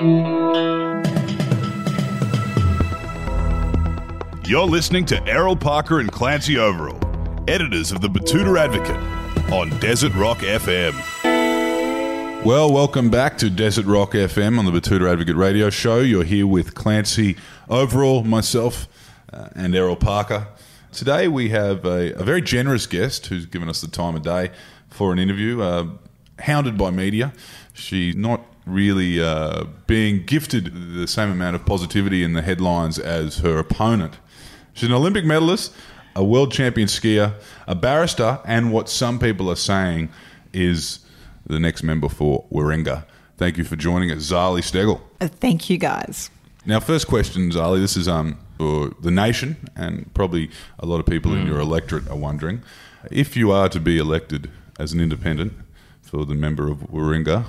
You're listening to Errol Parker and Clancy Overall, editors of the Betoota Advocate, on Desert Rock FM. Well, welcome back to Desert Rock FM on the Betoota Advocate radio show. You're here with Clancy Overall, myself, uh, and Errol Parker. Today we have a, a, very generous guest who's given us the time of day for an interview, uh, hounded by media. She's not really uh, being gifted the same amount of positivity in the headlines as her opponent. She's an Olympic medalist, a world champion skier, a barrister, and what some people are saying is the next member for Warringah. Thank you for joining us, Zali Steggall. Uh, thank you, guys. Now, first question, Zali. This is um, for the nation, and probably a lot of people mm. in your electorate are wondering if you are to be elected as an independent for the member of Warringah,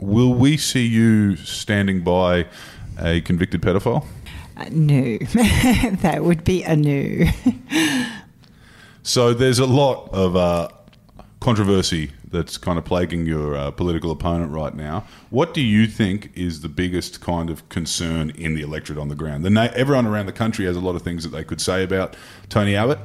will we see you standing by a convicted pedophile? Uh, no, that would be a no. so there's a lot of uh, controversy that's kind of plaguing your uh, political opponent right now. What do you think is the biggest kind of concern in the electorate on the ground? The na- everyone around the country has a lot of things that they could say about Tony Abbott.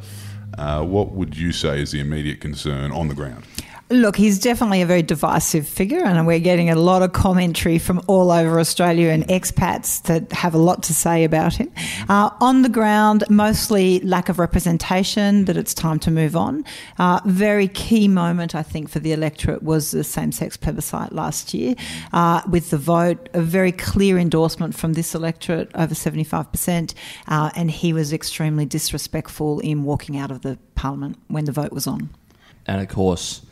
Uh, what would you say is the immediate concern on the ground? Look, he's definitely a very divisive figure, and we're getting a lot of commentary from all over Australia and expats that have a lot to say about him. Uh, on the ground, mostly lack of representation, that it's time to move on. Uh, very key moment, I think, for the electorate was the same sex plebiscite last year uh, with the vote, a very clear endorsement from this electorate, over 75%, uh, and he was extremely disrespectful in walking out of the parliament when the vote was on. And of course,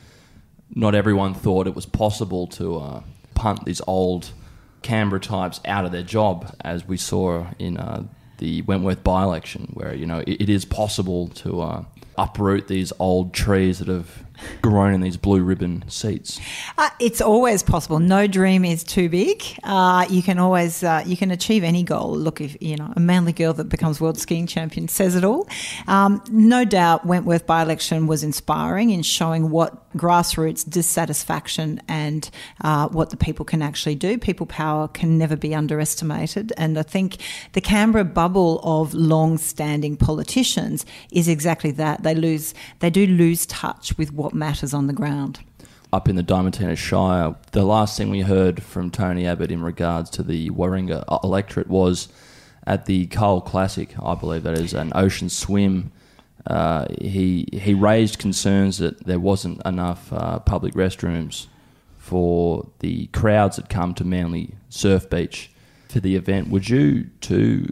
not everyone thought it was possible to uh, punt these old Canberra types out of their job, as we saw in uh, the Wentworth by election, where you know it, it is possible to uh, uproot these old trees that have grown in these blue ribbon seats? Uh, it's always possible. No dream is too big. Uh, you can always uh, you can achieve any goal. Look, if you know a manly girl that becomes world skiing champion says it all. Um, no doubt, Wentworth by election was inspiring in showing what grassroots dissatisfaction and uh, what the people can actually do. People power can never be underestimated, and I think the Canberra bubble of long-standing politicians is exactly that. They lose, they do lose touch with what matters on the ground. Up in the Diamantina Shire, the last thing we heard from Tony Abbott in regards to the Warringah electorate was at the Cole Classic, I believe that is, an ocean swim. Uh, he he raised concerns that there wasn't enough uh, public restrooms for the crowds that come to Manly Surf Beach for the event. Would you too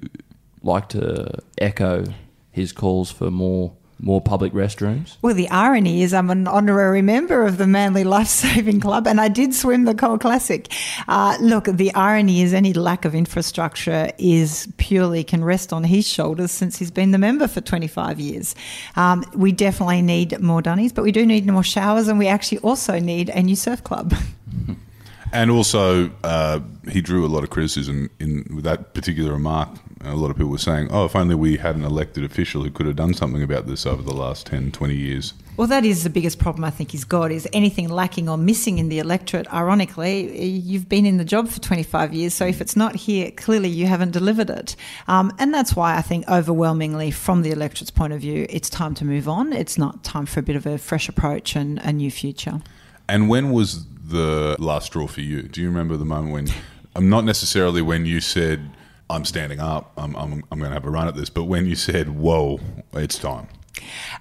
like to echo his calls for more more public restrooms? Well, the irony is I'm an honorary member of the Manly Life Saving Club and I did swim the Cole Classic. Uh, look, the irony is any lack of infrastructure is purely can rest on his shoulders since he's been the member for 25 years. Um, we definitely need more dunnies, but we do need more showers and we actually also need a new surf club. And also, uh, he drew a lot of criticism in with that particular remark. A lot of people were saying, oh, if only we had an elected official who could have done something about this over the last 10, 20 years. Well, that is the biggest problem I think he's got is anything lacking or missing in the electorate. Ironically, you've been in the job for 25 years, so if it's not here, clearly you haven't delivered it. Um, and that's why I think overwhelmingly, from the electorate's point of view, it's time to move on. It's not time for a bit of a fresh approach and a new future. And when was the last straw for you? Do you remember the moment when, um, not necessarily when you said, I'm standing up, I'm, I'm, I'm going to have a run at this, but when you said, whoa, it's time?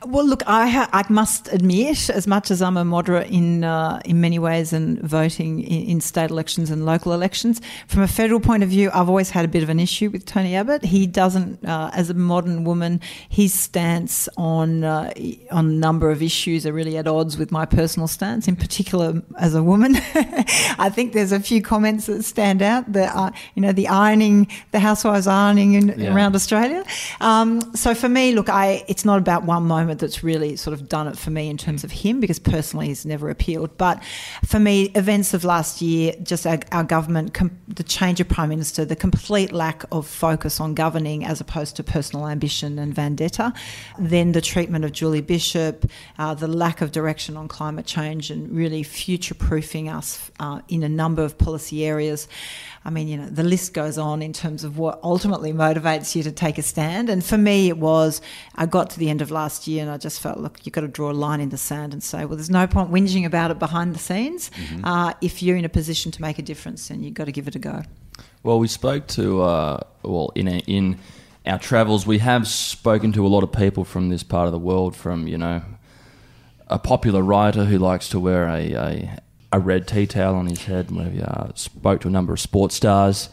Well, look, I, ha- I must admit, as much as I'm a moderate in uh, in many ways and voting in, in, state elections and local elections, from a federal point of view, I've always had a bit of an issue with Tony Abbott. He doesn't, uh, as a modern woman, his stance on uh, on a number of issues are really at odds with my personal stance. In particular, as a woman, I think there's a few comments that stand out. That uh, you know the ironing, the housewives ironing in, yeah. around Australia. Um, so for me, look, I it's not about one moment that's really sort of done it for me in terms of him, because personally he's never appealed. But for me, events of last year, just our, our government, com- the change of prime minister, the complete lack of focus on governing as opposed to personal ambition and vendetta, then the treatment of Julie Bishop, uh, the lack of direction on climate change, and really future proofing us uh, in a number of policy areas. I mean, you know, the list goes on in terms of what ultimately motivates you to take a stand. And for me, it was I got to the end of last year and I just felt, look, you've got to draw a line in the sand and say, well, there's no point whinging about it behind the scenes. Mm-hmm. Uh, if you're in a position to make a difference, then you've got to give it a go. Well, we spoke to, uh, well, in, a, in our travels, we have spoken to a lot of people from this part of the world, from, you know, a popular writer who likes to wear a, a a red tea towel on his head. We uh, spoke to a number of sports stars,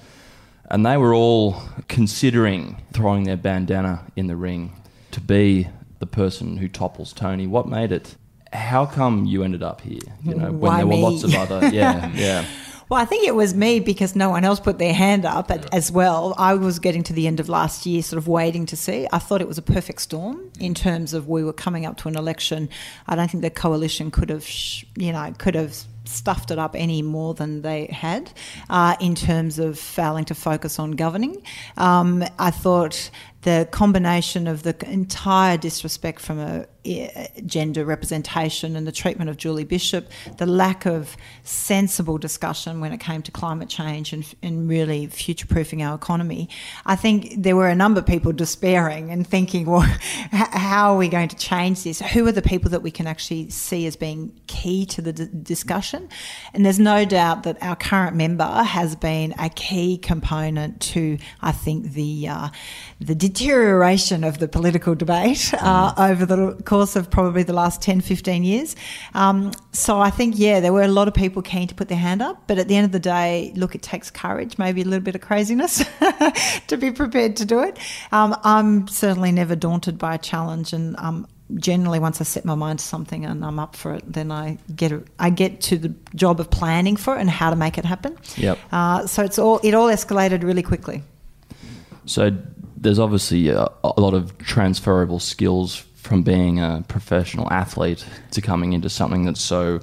and they were all considering throwing their bandana in the ring to be the person who topples Tony. What made it? How come you ended up here? You know, when Why there were me? lots of other, yeah, yeah. Well, I think it was me because no one else put their hand up at, as well. I was getting to the end of last year, sort of waiting to see. I thought it was a perfect storm in terms of we were coming up to an election. I don't think the coalition could have, you know, could have stuffed it up any more than they had uh, in terms of failing to focus on governing. Um, I thought the combination of the entire disrespect from a gender representation and the treatment of Julie Bishop, the lack of sensible discussion when it came to climate change and, and really future proofing our economy. I think there were a number of people despairing and thinking, well, how are we going to change this? Who are the people that we can actually see as being key to the d- discussion? And there's no doubt that our current member has been a key component to, I think, the, uh, the deterioration of the political debate uh, over the course of probably the last 10, 15 years. Um, so I think, yeah, there were a lot of people keen to put their hand up, but at the end of the day, look, it takes courage, maybe a little bit of craziness to be prepared to do it. Um, I'm certainly never daunted by a challenge, and um, generally once I set my mind to something and I'm up for it, then I get a, I get to the job of planning for it and how to make it happen. Yep. Uh, so it's all it all escalated really quickly. So there's obviously a, a lot of transferable skills from being a professional athlete to coming into something that's so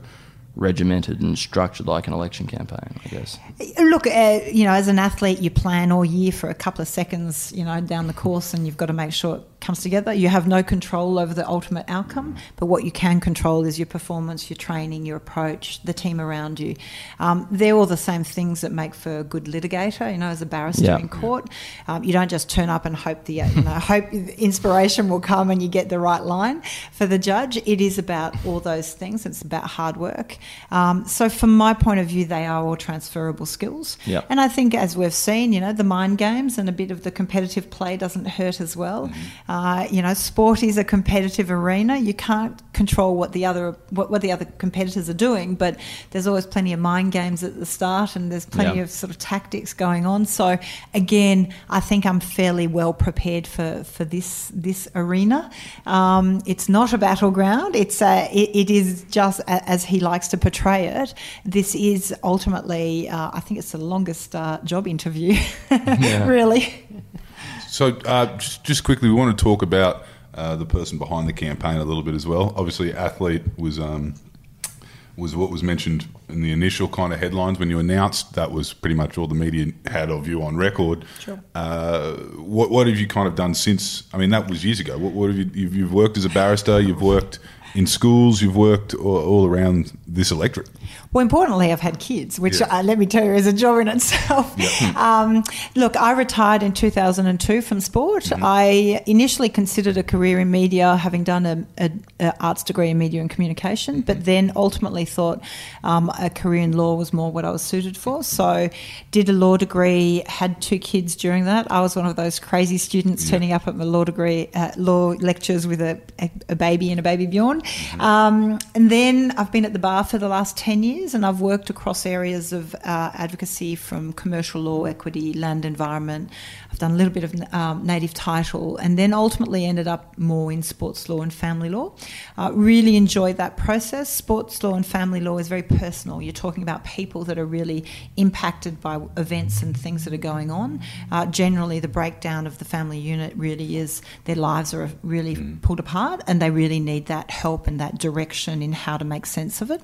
regimented and structured like an election campaign, I guess. Look, uh, you know, as an athlete, you plan all year for a couple of seconds, you know, down the course, and you've got to make sure it comes together. You have no control over the ultimate outcome, but what you can control is your performance, your training, your approach, the team around you. Um, they're all the same things that make for a good litigator. You know, as a barrister Yeah. in court, um, you don't just turn up and hope the you know hope inspiration will come and you get the right line for the judge. It is about all those things. It's about hard work. Um, so, from my point of view, they are all transferable skills. Yeah. And I think, as we've seen, you know, the mind games and a bit of the competitive play doesn't hurt as well. Uh, you know, sport is a competitive arena. You can't control what the other what, what the other competitors are doing, but there's always plenty of mind games at the start, and there's plenty Yeah. of sort of tactics going on. So, again, I think I'm fairly well prepared for for this this arena. Um, it's not a battleground. It's a, it, it is just a, as he likes to portray it. This is ultimately, uh, I think it's the longest uh, job interview, really. So, uh, just, just quickly, we want to talk about uh, the person behind the campaign a little bit as well. Obviously, athlete was um, was what was mentioned in the initial kind of headlines when you announced. That was pretty much all the media had of you on record. Sure. Uh, what what have you kind of done since? I mean, that was years ago. What, what have you? You've, you've worked as a barrister. You've worked in schools. You've worked all, all around this electorate. Well, importantly, I've had kids, which Yeah. uh, let me tell you is a job in itself. Um, look, I retired in 2002 from sport. Mm-hmm. I initially considered a career in media, having done a, a, a arts degree in media and communication, Mm-hmm. but then ultimately thought um, a career in law was more what I was suited for. So, did a law degree, had two kids during that. I was one of those crazy students turning up at my law degree, uh, law lectures with a, a, a baby and a baby Bjorn. One. Um, and then I've been at the bar for the last 10 years and I've worked across areas of uh, advocacy from commercial law, equity, land environment. I've done a little bit of um, native title and then ultimately ended up more in sports law and family law. Uh, really enjoyed that process. Sports law and family law is very personal. You're talking about people that are really impacted by events and things that are going on. Uh, generally, the breakdown of the family unit really is their lives are really mm. pulled apart and they really need that help and that direction in how to make sense of it.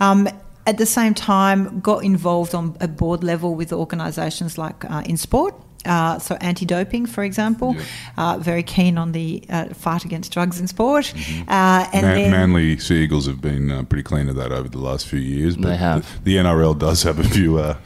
Um, at the same time, got involved on a board level with organisations like uh, in sport. Uh, so anti-doping, for example, yeah. uh, very keen on the uh, fight against drugs in sport. Mm-hmm. Uh, and Man- then, Manly Sea Eagles have been uh, pretty clean of that over the last few years. But they have. The, the NRL does have a few,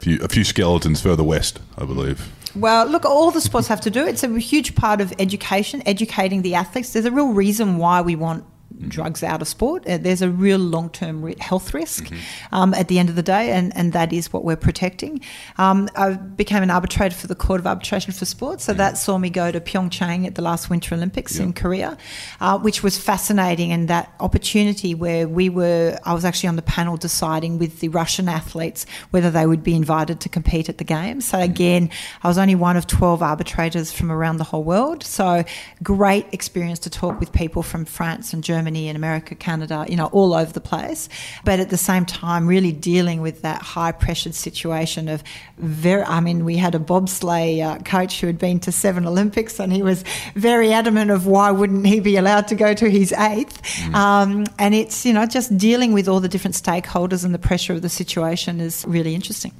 few, a few skeletons further west, I believe. Well, look, all the sports have to do. It's a huge part of education, educating the athletes. There's a real reason why we want drugs out of sport. Uh, there's a real long term re- health risk mm-hmm. um, at the end of the day, and, and that is what we're protecting. Um, I became an arbitrator for the Court of Arbitration for Sport, so that saw me go to Pyeongchang at the last Winter Olympics in Korea, uh, which was fascinating. And that opportunity where we were, I was actually on the panel deciding with the Russian athletes whether they would be invited to compete at the Games. So, mm-hmm. again, I was only one of 12 arbitrators from around the whole world. So, great experience to talk with people from France and Germany Germany and America, Canada, you know, all over the place. But at the same time, really dealing with that high pressured situation of very, I mean, we had a bobsleigh uh, coach who had been to seven Olympics and he was very adamant of why wouldn't he be allowed to go to his eighth. Mm. Um, and it's, you know, just dealing with all the different stakeholders and the pressure of the situation is really interesting.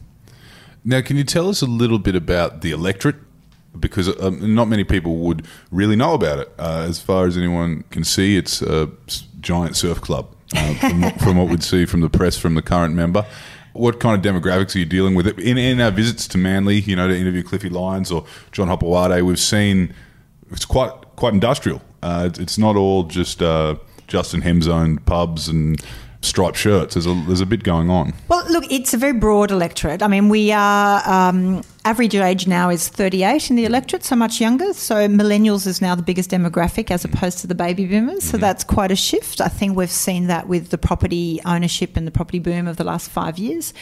Now, can you tell us a little bit about the electorate because um, not many people would really know about it. Uh, as far as anyone can see, it's a giant surf club. Uh, from, from, what we'd see from the press from the current member. What kind of demographics are you dealing with? In, in our visits to Manly, you know, to interview Cliffy Lyons or John Hopoate, we've seen it's quite quite industrial. Uh, it's not all just uh, Justin Hemmes-owned pubs and striped shirts. There's a there's a bit going on. Well, look, it's a very broad electorate. I mean, we are um, average age now is 38 in the electorate, so much younger. So millennials is now the biggest demographic as opposed to the baby boomers. So mm-hmm. that's quite a shift. I think we've seen that with the property ownership and the property boom of the last five years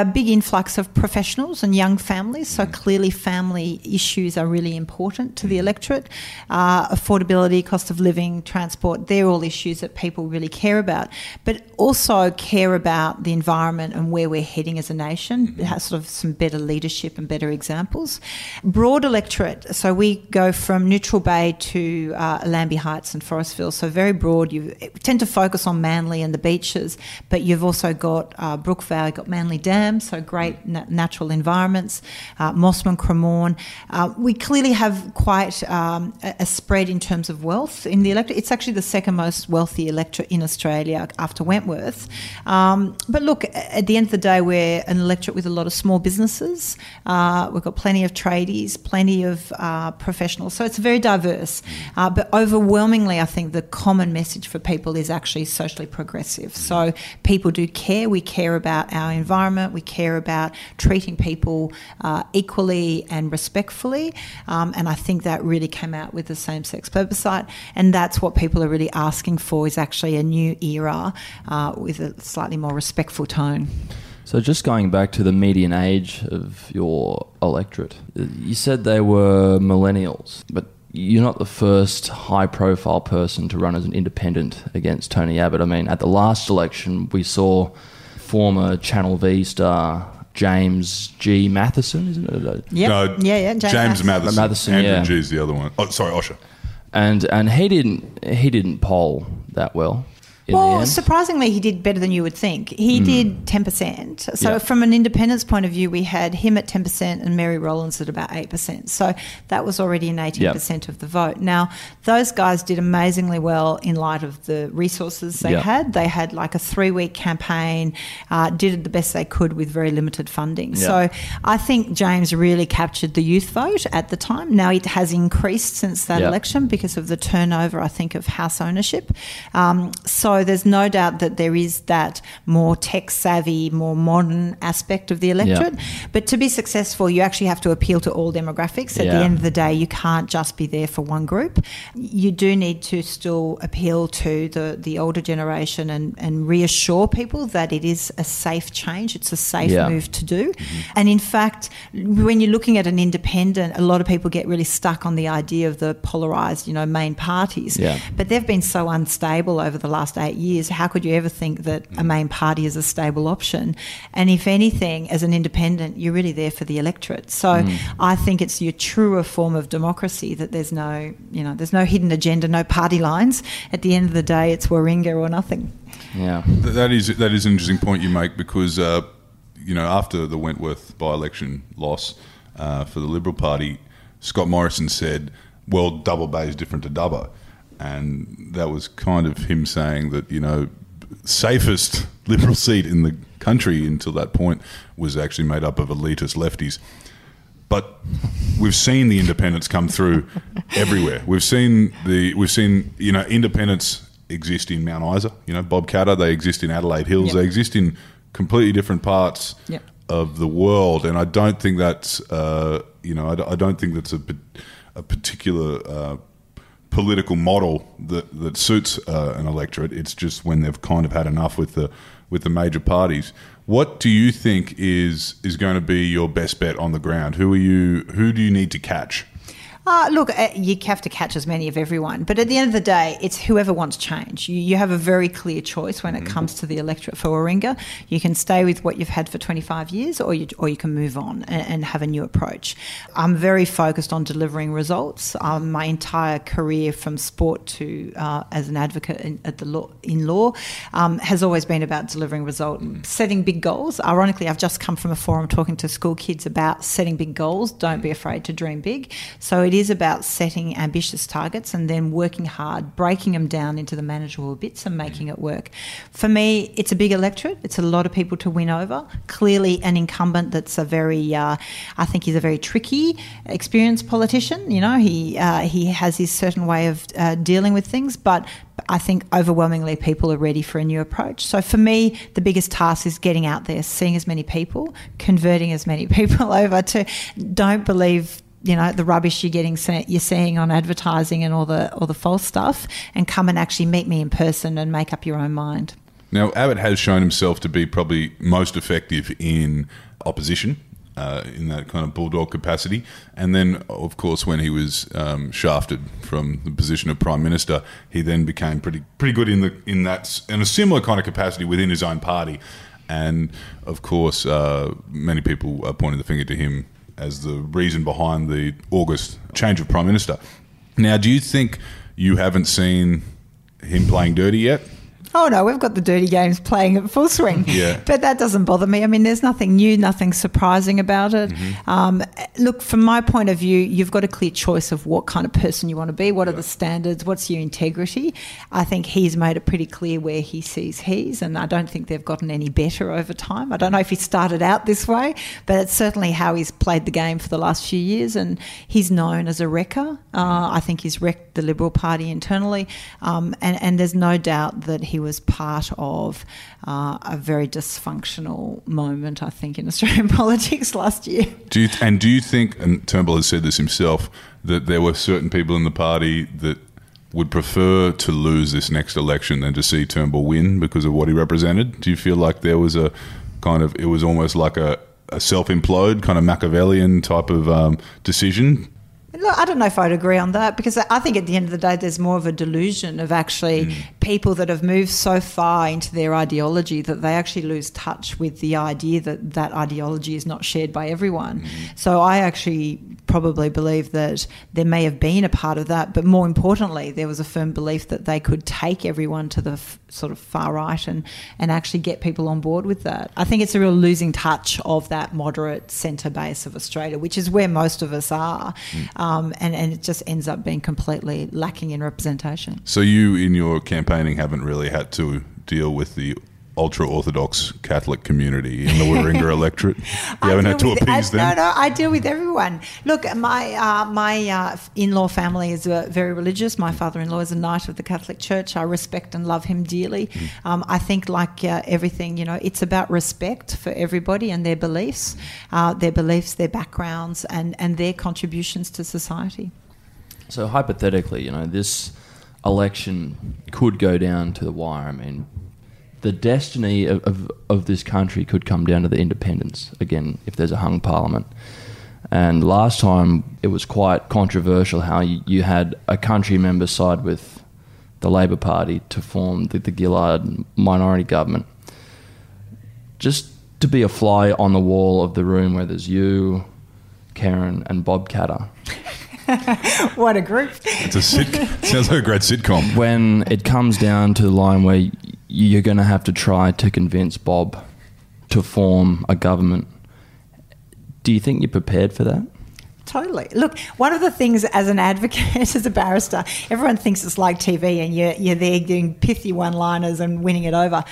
a big influx of professionals and young families. So clearly, family issues are really important to the electorate. Uh, affordability, cost of living, transport, they're all issues that people really care about, but also care about the environment and where we're heading as a nation. It has sort of some better leadership and better examples. Broad electorate. So we go from Neutral Bay to uh, Allambie Heights and Forestville. So very broad. You tend to focus on Manly and the beaches, but you've also got uh, Brookvale, you've got Manly So great na- natural environments, uh, Mosman, Cremorne. Uh, we clearly have quite um, a, a, spread in terms of wealth in the electorate. It's actually the second most wealthy electorate in Australia after Wentworth. Um, but look, at the end of the day, we're an electorate with a lot of small businesses. Uh, we've got plenty of tradies, plenty of uh, professionals. So it's very diverse. Uh, but overwhelmingly, I think the common message for people is actually socially progressive. So people do care. We care about our environment environment. We care about treating people uh, equally and respectfully. Um, and I think that really came out with the same sex plebiscite. And that's what people are really asking for is actually a new era uh, with a slightly more respectful tone. So, just going back to the median age of your electorate, you said they were millennials, but you're not the first high profile person to run as an independent against Tony Abbott. I mean, at the last election, we saw former Channel V star James G. Mathison, isn't it? Yep. No, yeah, yeah, James, James Mathison. Mathison. Andrew yeah. G's the other one. Oh, sorry, Osher. And and he didn't he didn't poll that well well, surprisingly, he did better than you would think. He mm. did 10%. So, from an independence point of view, we had him at 10% and Mary Rollins at about 8%. So, that was already an 18% of the vote. Now, those guys did amazingly well in light of the resources they had. They had like a three week campaign, uh, did it the best they could with very limited funding. So, I think James really captured the youth vote at the time. Now, it has increased since that election because of the turnover, I think, of house ownership. Um, so, So there's no doubt that there is that more tech savvy, more modern aspect of the electorate. But to be successful, you actually have to appeal to all demographics. At Yeah. the end of the day, you can't just be there for one group. You do need to still appeal to the, the older generation and, and reassure people that it is a safe change. It's a safe Yeah. move to do. Mm-hmm. And in fact, when you're looking at an independent, a lot of people get really stuck on the idea of the polarized, you know, main parties. Yeah. But they've been so unstable over the last eight years. How could you ever think that a main party is a stable option? And if anything, as an independent, you're really there for the electorate. So I think it's your truer form of democracy that there's no, you know, there's no hidden agenda, no party lines. At the end of the day, it's Warringah or nothing. Yeah. That is that is an interesting point you make because uh, you know after the Wentworth by-election loss uh, for the Liberal Party, Scott Morrison said, "Well, Double Bay is different to Dubbo," and that was kind of him saying that you know safest Liberal seat in the country until that point was actually made up of elitist lefties. But we've seen the independents come through everywhere. We've seen the we've seen you know independents exist in Mount Isa. You know Bob Katter. They exist in Adelaide Hills. Yep. They exist in completely different parts Yep. of the world. And I don't think that's uh, you know I don't think that's a, a particular uh, political model that that suits uh, an electorate. It's just when they've kind of had enough with the with the major parties. What do you think is is going to be your best bet on the ground? Who are you? Who do you need to catch? Uh, look, uh, you have to catch as many of everyone, but at the end of the day, it's whoever wants change. You, you have a very clear choice when it comes to the electorate for Warringah. You can stay with what you've had for 25 years, or you, or you can move on and, and have a new approach. I'm very focused on delivering results. Um, my entire career, from sport to uh, as an advocate in, at the law, in law, um, has always been about delivering results, setting big goals. Ironically, I've just come from a forum talking to school kids about setting big goals. Don't be afraid to dream big. So it is about setting ambitious targets and then working hard, breaking them down into the manageable bits and making it work. For me, it's a big electorate. It's a lot of people to win over. Clearly, an incumbent that's a very, uh, I think he's a very tricky, experienced politician. You know, he uh, he has his certain way of uh, dealing with things, but I think overwhelmingly people are ready for a new approach. So for me, the biggest task is getting out there, seeing as many people, converting as many people over to don't believe you know the rubbish you're getting you're seeing on advertising and all the all the false stuff and come and actually meet me in person and make up your own mind. Now, Abbott has shown himself to be probably most effective in opposition, uh, in that kind of bulldog capacity. And then, of course, when he was um, shafted from the position of prime minister, he then became pretty pretty good in the in that in a similar kind of capacity within his own party. And of course, uh, many people are pointing the finger to him as the reason behind the August change of prime minister. Now, do you think you haven't seen him playing dirty yet? Oh no, we've got the dirty games playing at full swing. Yeah. But that doesn't bother me. I mean, there's nothing new, nothing surprising about it. Um, look, from my point of view, you've got a clear choice of what kind of person you want to be. What are the standards? What's your integrity? I think he's made it pretty clear where he sees he's, and I don't think they've gotten any better over time. I don't know if he started out this way, but it's certainly how he's played the game for the last few years, and he's known as a wrecker. Uh, I think he's wrecked the Liberal Party internally, um, and, and there's no doubt that he was part of uh, a very dysfunctional moment, I think, in Australian politics last year. Do you, and do you think, and Turnbull has said this himself, that there were certain people in the party that would prefer to lose this next election than to see Turnbull win because of what he represented? Do you feel like there was a kind of, it was almost like a, a self implode, kind of Machiavellian type of um, decision? Look, I don't know if I'd agree on that because I think at the end of the day, there's more of a delusion of actually mm. people that have moved so far into their ideology that they actually lose touch with the idea that that ideology is not shared by everyone. Mm-hmm. So I actually probably believe that there may have been a part of that, but more importantly, there was a firm belief that they could take everyone to the f- sort of far right and, and actually get people on board with that. I think it's a real losing touch of that moderate centre base of Australia, which is where most of us are. Um, and, and it just ends up being completely lacking in representation. So you, in your campaigning, haven't really had to deal with the ultra orthodox Catholic community in the Warringah electorate? You haven't had to with- appease I, them. No, no, I deal with everyone. Look, my uh, my uh, in-law family is uh, very religious. My father-in-law is a knight of the Catholic Church. I respect and love him dearly. Mm. Um, I think, like uh, everything, you know, it's about respect for everybody and their beliefs, uh, their beliefs, their backgrounds, and and their contributions to society. So hypothetically, you know, this election could go down to the wire. I mean, the destiny of, of, of this country could come down to the independence again if there's a hung parliament. And last time it was quite controversial how you, you had a country member side with the Labor Party to form the, the Gillard minority government. Just to be a fly on the wall of the room where there's you, Kerryn, and Bob Katter. What a group! It's a sit- sounds like a great sitcom. when it comes down to the line where you're going to have to try to convince Bob to form a government, do you think you're prepared for that? Totally. Look, one of the things as an advocate, as a barrister, everyone thinks it's like TV and you're, you're there doing pithy one liners and winning it over.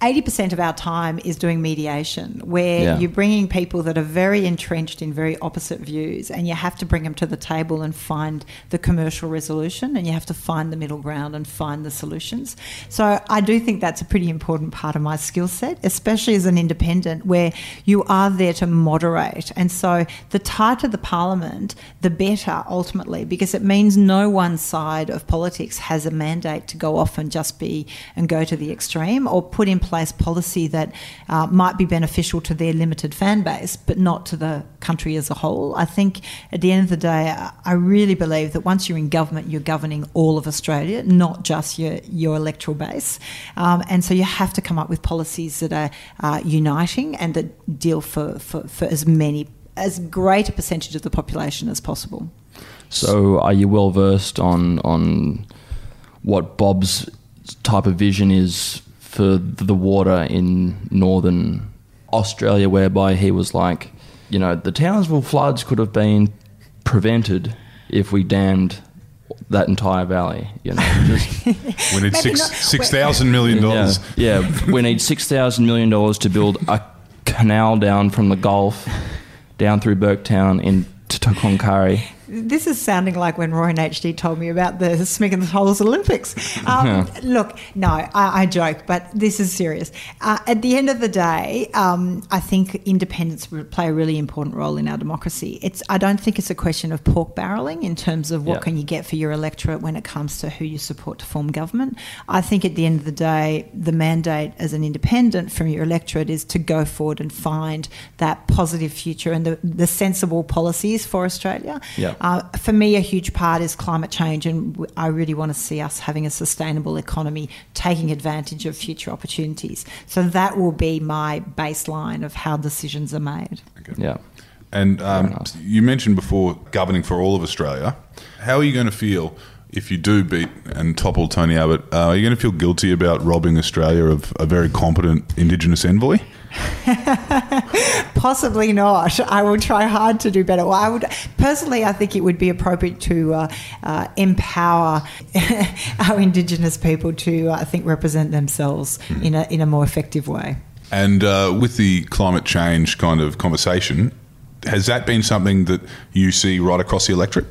80% of our time is doing mediation, where Yeah. you're bringing people that are very entrenched in very opposite views, and you have to bring them to the table and find the commercial resolution, and you have to find the middle ground and find the solutions. So I do think that's a pretty important part of my skill set, especially as an independent, where you are there to moderate. And so the tighter the parliament, the better ultimately, because it means no one side of politics has a mandate to go off and just be and go to the extreme or put in place policy that uh, might be beneficial to their limited fan base, but not to the country as a whole. I think at the end of the day, I- I really believe that once you're in government, you're governing all of Australia, not just your, your electoral base. Um, and so you have to come up with policies that are uh, uniting and that deal for, for, for as many, as great a percentage of the population as possible. So, are you well versed on on what Bob's type of vision is for the water in northern Australia, whereby he was like, you know, the Townsville floods could have been prevented if we dammed that entire valley. You know, just We need six not- six thousand million yeah, dollars. yeah. We need six thousand million dollars to build a canal down from the Gulf down through Burketown into Tokonkari. This is sounding like when Roy and HG told me about the Smig and the Holes Olympics. Um, Look, no, I, I joke, but this is serious. Uh, at the end of the day, um, I think independents would play a really important role in our democracy. It's I don't think it's a question of pork barreling in terms of what Yeah. can you get for your electorate when it comes to who you support to form government. I think at the end of the day, the mandate as an independent from your electorate is to go forward and find that positive future and the, the sensible policies for Australia. Yeah. Uh, for me, a huge part is climate change, and I really want to see us having a sustainable economy, taking advantage of future opportunities. So that will be my baseline of how decisions are made. Yeah. And um, you mentioned before governing for all of Australia. How are you going to feel if you do beat and topple Tony Abbott? Uh, are you going to feel guilty about robbing Australia of a very competent Indigenous envoy? Possibly not. I will try hard to do better. Well, I would personally, I think it would be appropriate to uh, uh, empower our Indigenous people to, uh, I think, represent themselves in a in a more effective way. And uh, with the climate change kind of conversation, has that been something that you see right across the electorate?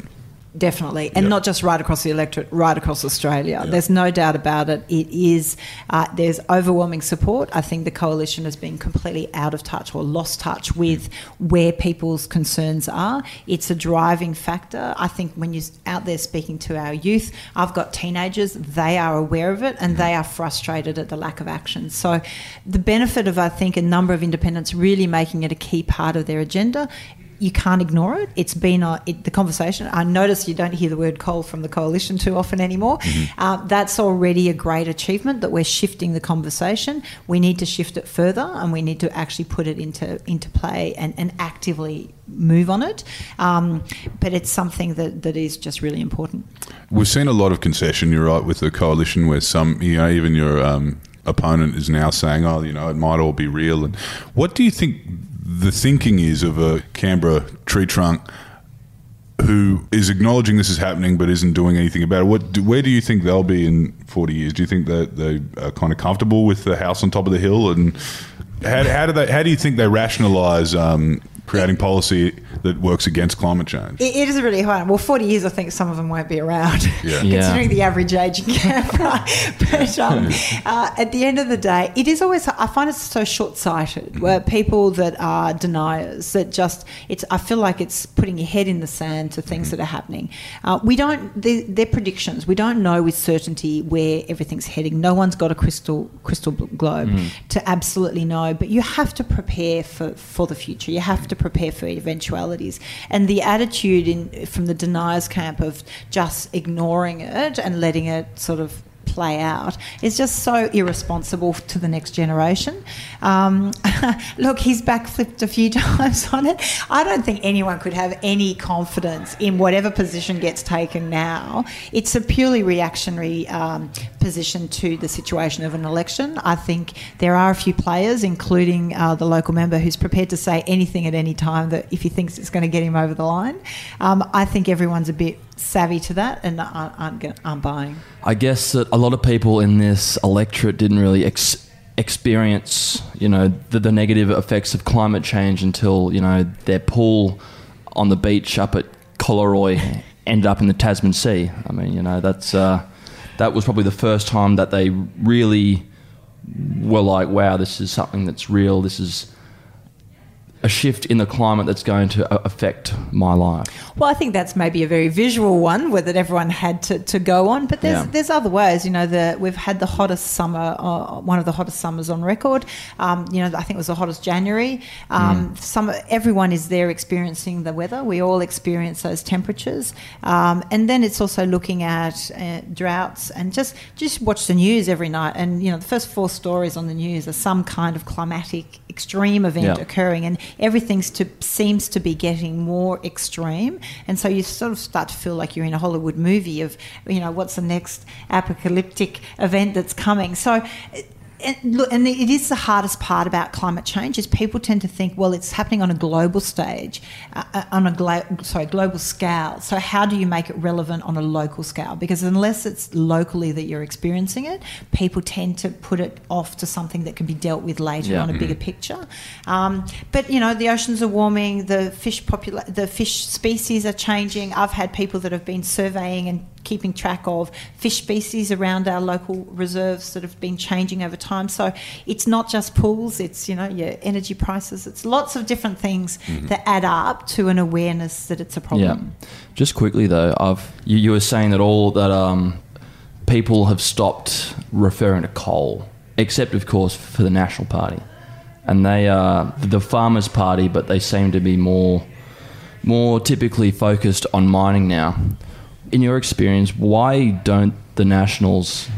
Definitely, and Yeah. not just right across the electorate, right across Australia. There's no doubt about it. It is uh, there's overwhelming support. I think the coalition has been completely out of touch or lost touch with where people's concerns are. It's a driving factor. I think when you're out there speaking to our youth, I've got teenagers. They are aware of it and they are frustrated at the lack of action. So, the benefit of I think a number of independents really making it a key part of their agenda you can't ignore it. It's been a, it, the conversation. I notice you don't hear the word coal from the coalition too often anymore. Uh, that's already a great achievement that we're shifting the conversation. We need to shift it further and we need to actually put it into, into play and, and actively move on it. Um, but it's something that, that is just really important. We've seen a lot of concession, you're right, with the coalition where some, you know, even your um, opponent is now saying, oh, you know, it might all be real. And what do you think the thinking is of a Canberra tree trunk who is acknowledging this is happening but isn't doing anything about it. What, do, where do you think they'll be in 40 years? Do you think that they are kind of comfortable with the house on top of the hill? And how, how do they? How do you think they rationalise um, creating policy that works against climate change? It, it is really hard. Well, 40 years, I think some of them won't be around, Yeah. Yeah. considering the average age in Canberra. but um, uh, at the end of the day, it is always, I find it so short sighted where people that are deniers, that just, it's, I feel like it's putting your head in the sand to things that are happening. Uh, we don't, they're, they're predictions. We don't know with certainty where everything's heading. No one's got a crystal, crystal bl- globe to absolutely know, but you have to prepare for, for the future. You have to prepare for eventualities. And the attitude in from the deniers camp of just ignoring it and letting it sort of play out is just so irresponsible to the next generation. Um, look, he's backflipped a few times on it. I don't think anyone could have any confidence in whatever position gets taken now. It's a purely reactionary um, position to the situation of an election. I think there are a few players, including uh, the local member, who's prepared to say anything at any time that if he thinks it's going to get him over the line. Um, I think everyone's a bit savvy to that and aren't, aren't, aren't buying. I guess that a lot of people in this electorate didn't really ex- experience, you know, the, the negative effects of climate change until you know their pool on the beach up at Collaroy ended up in the Tasman Sea. I mean, you know, that's uh, that was probably the first time that they really were like, "Wow, this is something that's real. This is." A shift in the climate that's going to affect my life. Well, I think that's maybe a very visual one where that everyone had to, to go on, but there's Yeah. there's other ways. You know, the we've had the hottest summer, uh, one of the hottest summers on record. Um, you know, I think it was the hottest January. Um, Some everyone is there experiencing the weather. We all experience those temperatures, um, and then it's also looking at uh, droughts and just just watch the news every night. And you know, the first four stories on the news are some kind of climatic extreme event Yeah. occurring, and everything's to seems to be getting more extreme, and so you sort of start to feel like you're in a Hollywood movie of, you know, what's the next apocalyptic event that's coming. So. And look, and it is the hardest part about climate change is people tend to think, well, it's happening on a global stage, uh, uh, on a glo- sorry global scale. So how do you make it relevant on a local scale? Because unless it's locally that you're experiencing it, people tend to put it off to something that can be dealt with later Yeah. on a bigger picture. Um, but you know, the oceans are warming, the fish popula- the fish species are changing. I've had people that have been surveying and keeping track of fish species around our local reserves that have been changing over time. So it's not just pools; it's you know your energy prices. It's lots of different things that add up to an awareness that it's a problem. Yeah. Just quickly though, I've you, you were saying that all that um, people have stopped referring to coal, except of course for the National Party, and they are the Farmers Party, but they seem to be more more typically focused on mining now. In your experience, why don't the Nationals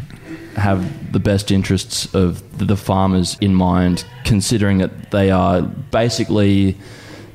have the best interests of the, farmers in mind, considering that they are basically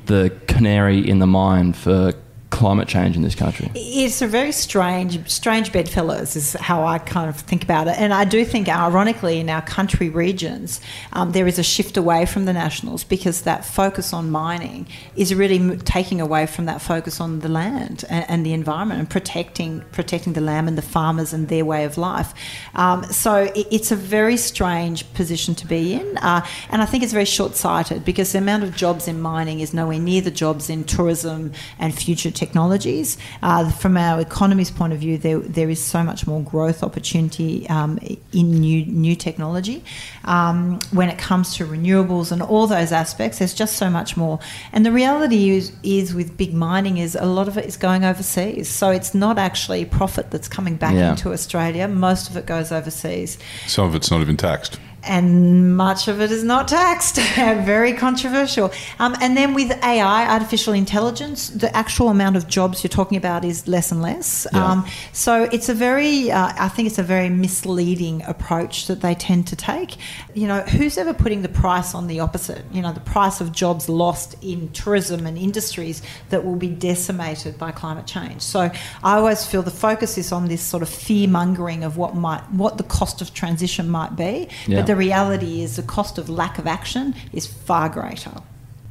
the canary in the mine for climate change in this country? It's a very strange, strange bedfellows is how I kind of think about it. And I do think, ironically, in our country regions, um, there is a shift away from the nationals because that focus on mining is really taking away from that focus on the land and, and the environment and protecting protecting the land and the farmers and their way of life. Um, so it, it's a very strange position to be in, uh, and I think it's very short sighted because the amount of jobs in mining is nowhere near the jobs in tourism and future technologies. Uh, from our economy's point of view, there, there is so much more growth opportunity um, in new new technology. Um, when it comes to renewables and all those aspects, there's just so much more. And the reality is, is with big mining is a lot of it is going overseas. So it's not actually profit that's coming back Yeah. into Australia. Most of it goes overseas Some of it's not even taxed. And much of it is not taxed. Very controversial. Um, and then with AI, artificial intelligence, the actual amount of jobs you're talking about is less and less. Yeah. Um, so it's a very, uh, I think it's a very misleading approach that they tend to take. You know, who's ever putting the price on the opposite? You know, the price of jobs lost in tourism and industries that will be decimated by climate change. So I always feel the focus is on this sort of fear mongering of what might, what the cost of transition might be. Yeah. But the reality is the cost of lack of action is far greater.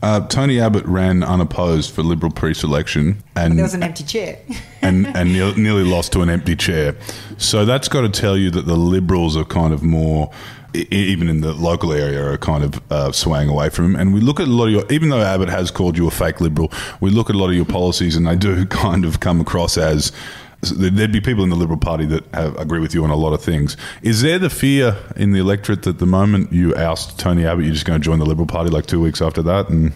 Uh, Tony Abbott ran unopposed for Liberal pre-selection, and There was an empty chair. and, and nearly, nearly lost to an empty chair. So that's got to tell you that the Liberals are kind of more, even in the local area, are kind of uh, swaying away from him. And we look at a lot of your, even though Abbott has called you a fake Liberal, we look at a lot of your policies and they do kind of come across as. There'd be people in the Liberal Party that have, agree with you on a lot of things. Is there the fear in the electorate that the moment you oust Tony Abbott, you're just going to join the Liberal Party like two weeks after that, and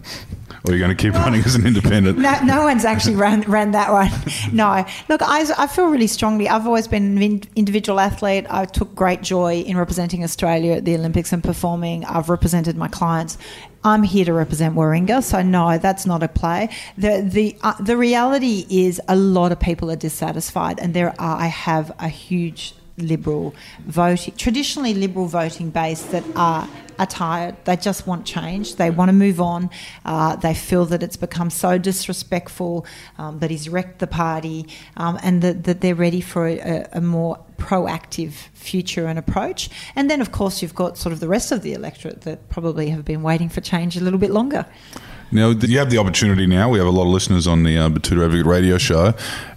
or you're going to keep running as an independent? No, no one's actually ran ran that one. No, look, I, I feel really strongly. I've always been an individual athlete. I took great joy in representing Australia at the Olympics and performing. I've represented my clients. I'm here to represent Warringah, so no, that's not a play. the the uh, The reality is, a lot of people are dissatisfied, and there are. I have a huge liberal voting, traditionally liberal voting base that are are tired. They just want change. They want to move on. Uh, they feel that it's become so disrespectful, um, that he's wrecked the party, um, and that, that they're ready for a, a more proactive future and approach. And then, of course, you've got sort of the rest of the electorate that probably have been waiting for change a little bit longer. Now, you have the opportunity now. We have a lot of listeners on the uh, Betoota Advocate radio show.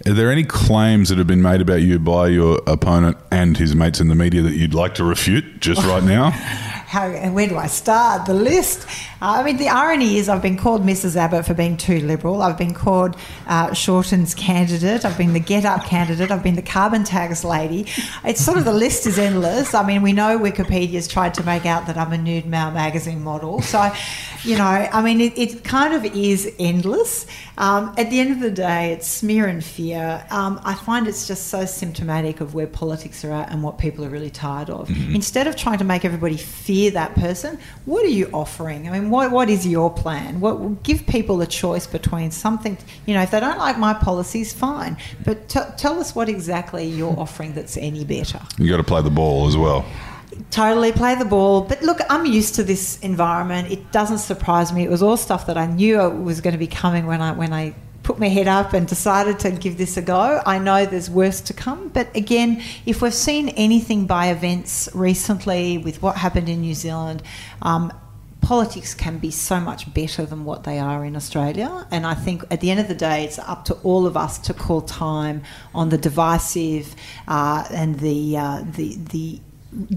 Are there any claims that have been made about you by your opponent and his mates in the media that you'd like to refute just right now? How, where do I start? The list. Uh, I mean, the irony is I've been called Mrs. Abbott for being too liberal. I've been called uh, Shorten's candidate. I've been the GetUp candidate. I've been the carbon tax lady. It's sort of the list is endless. I mean, we know Wikipedia's tried to make out that I'm a nude male magazine model. So, you know, I mean, it, it kind of is endless. Um, at the end of the day, it's smear and fear. Um, I find it's just so symptomatic of where politics are at and what people are really tired of. Instead of trying to make everybody fear that person, what are you offering? I mean, what, what is your plan? What will give people a choice between something? You know, if they don't like my policies, fine, but t- tell us what exactly you're offering that's any better. You got to play the ball as well. Totally play the ball. But look, I'm used to this environment. It doesn't surprise me. It was all stuff that I knew was going to be coming when I when I put my head up and decided to give this a go. I know there's worse to come, but again, if we've seen anything by events recently with what happened in New Zealand, um, politics can be so much better than what they are in Australia. And I think at the end of the day, it's up to all of us to call time on the divisive uh, and the uh, the the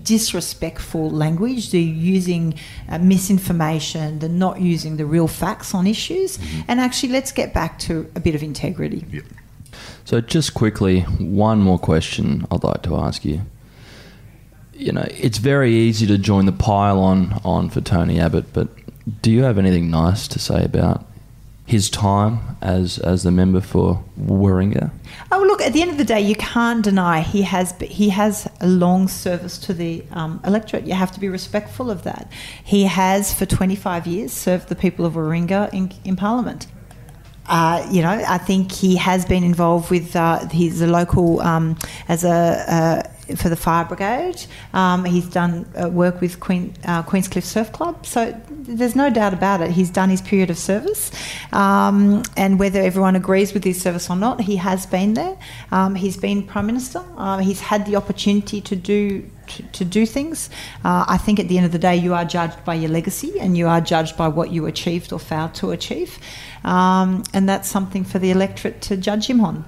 disrespectful language, the using uh, misinformation, the not using the real facts on issues, and actually let's get back to a bit of integrity. Yep. So, just quickly, one more question I'd like to ask you. You know, it's very easy to join the pile on, on for Tony Abbott, but do you have anything nice to say about his time as as the member for Warringah? Oh, look! At the end of the day, you can't deny he has he has a long service to the um, electorate. You have to be respectful of that. He has, for 25 years, served the people of Warringah in, in Parliament. Uh, you know, I think he has been involved with uh, he's a local um, as a uh, for the fire brigade. Um, he's done uh, work with Queen uh, Queenscliff Surf Club, so there's no doubt about it. He's done his period of service, um, and whether everyone agrees with his service or not, he has been there. Um, he's been prime minister. Um, he's had the opportunity to do to, to do things. Uh, I think at the end of the day, you are judged by your legacy and you are judged by what you achieved or failed to achieve. Um, and that's something for the electorate to judge him on.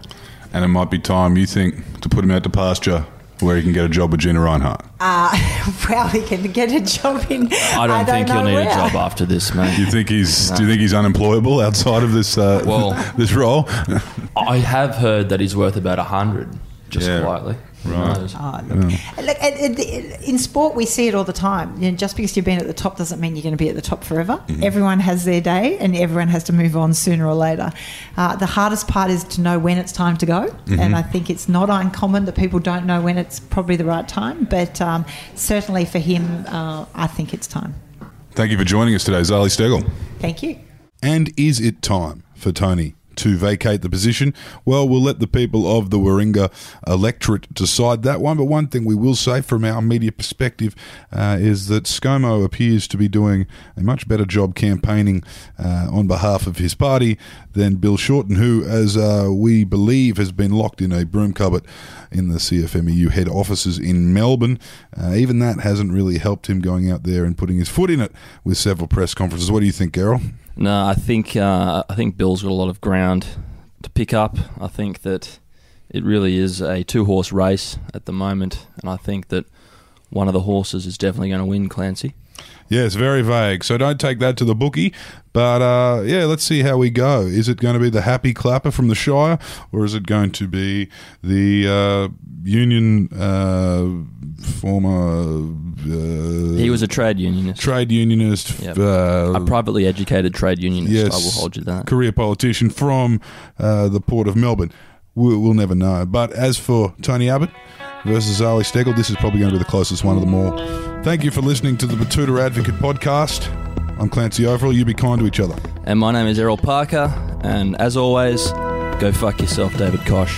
And it might be time, you think, to put him out to pasture where he can get a job with Gina Rinehart. Uh, well, he can get a job in. I don't, think he'll need where. a job after this, Do you think he's Do you think he's unemployable outside of this uh, Well- this role? I have heard that he's worth about a hundred, just Yeah. quietly. Who Right. Oh, look, look, it- it- in sport, we see it all the time. You know, just because you've been at the top doesn't mean you're going to be at the top forever. Everyone has their day, and everyone has to move on sooner or later. Uh, the hardest part is to know when it's time to go, and I think it's not uncommon that people don't know when it's probably the right time. But um, certainly for him, uh, I think it's time. Thank you for joining us today, Zali Steggall. Thank you. And is it time for Tony to vacate the position? Well, we'll let the people of the Warringah electorate decide that one. But one thing we will say from our media perspective uh, is that ScoMo appears to be doing a much better job campaigning uh, on behalf of his party than Bill Shorten, who, as uh, we believe, has been locked in a broom cupboard in the CFMEU head offices in Melbourne. Uh, even that hasn't really helped him going out there and putting his foot in it with several press conferences. What do you think, Errol? No, I think uh, I think Bill's got a lot of ground to pick up. I think that it really is a two horse race at the moment, and I think that one of the horses is definitely going to win, Clancy. Yeah, it's very vague. So don't take that to the bookie. But uh, yeah, let's see how we go. Is it going to be the happy clapper from the Shire, or is it going to be the uh, Union uh, former? Uh, He was a trade unionist, trade unionist, Yep. uh, a privately educated trade unionist. yes, I will hold you that. career politician from uh, the port of Melbourne. We'll, we'll never know. But as for Tony Abbott versus Ali Steggall, this is probably going to be the closest one of them all. Thank you for listening to the Betoota Advocate podcast. I'm Clancy Overall. You be kind to each other. And my name is Errol Parker, and as always, go fuck yourself, David Koch.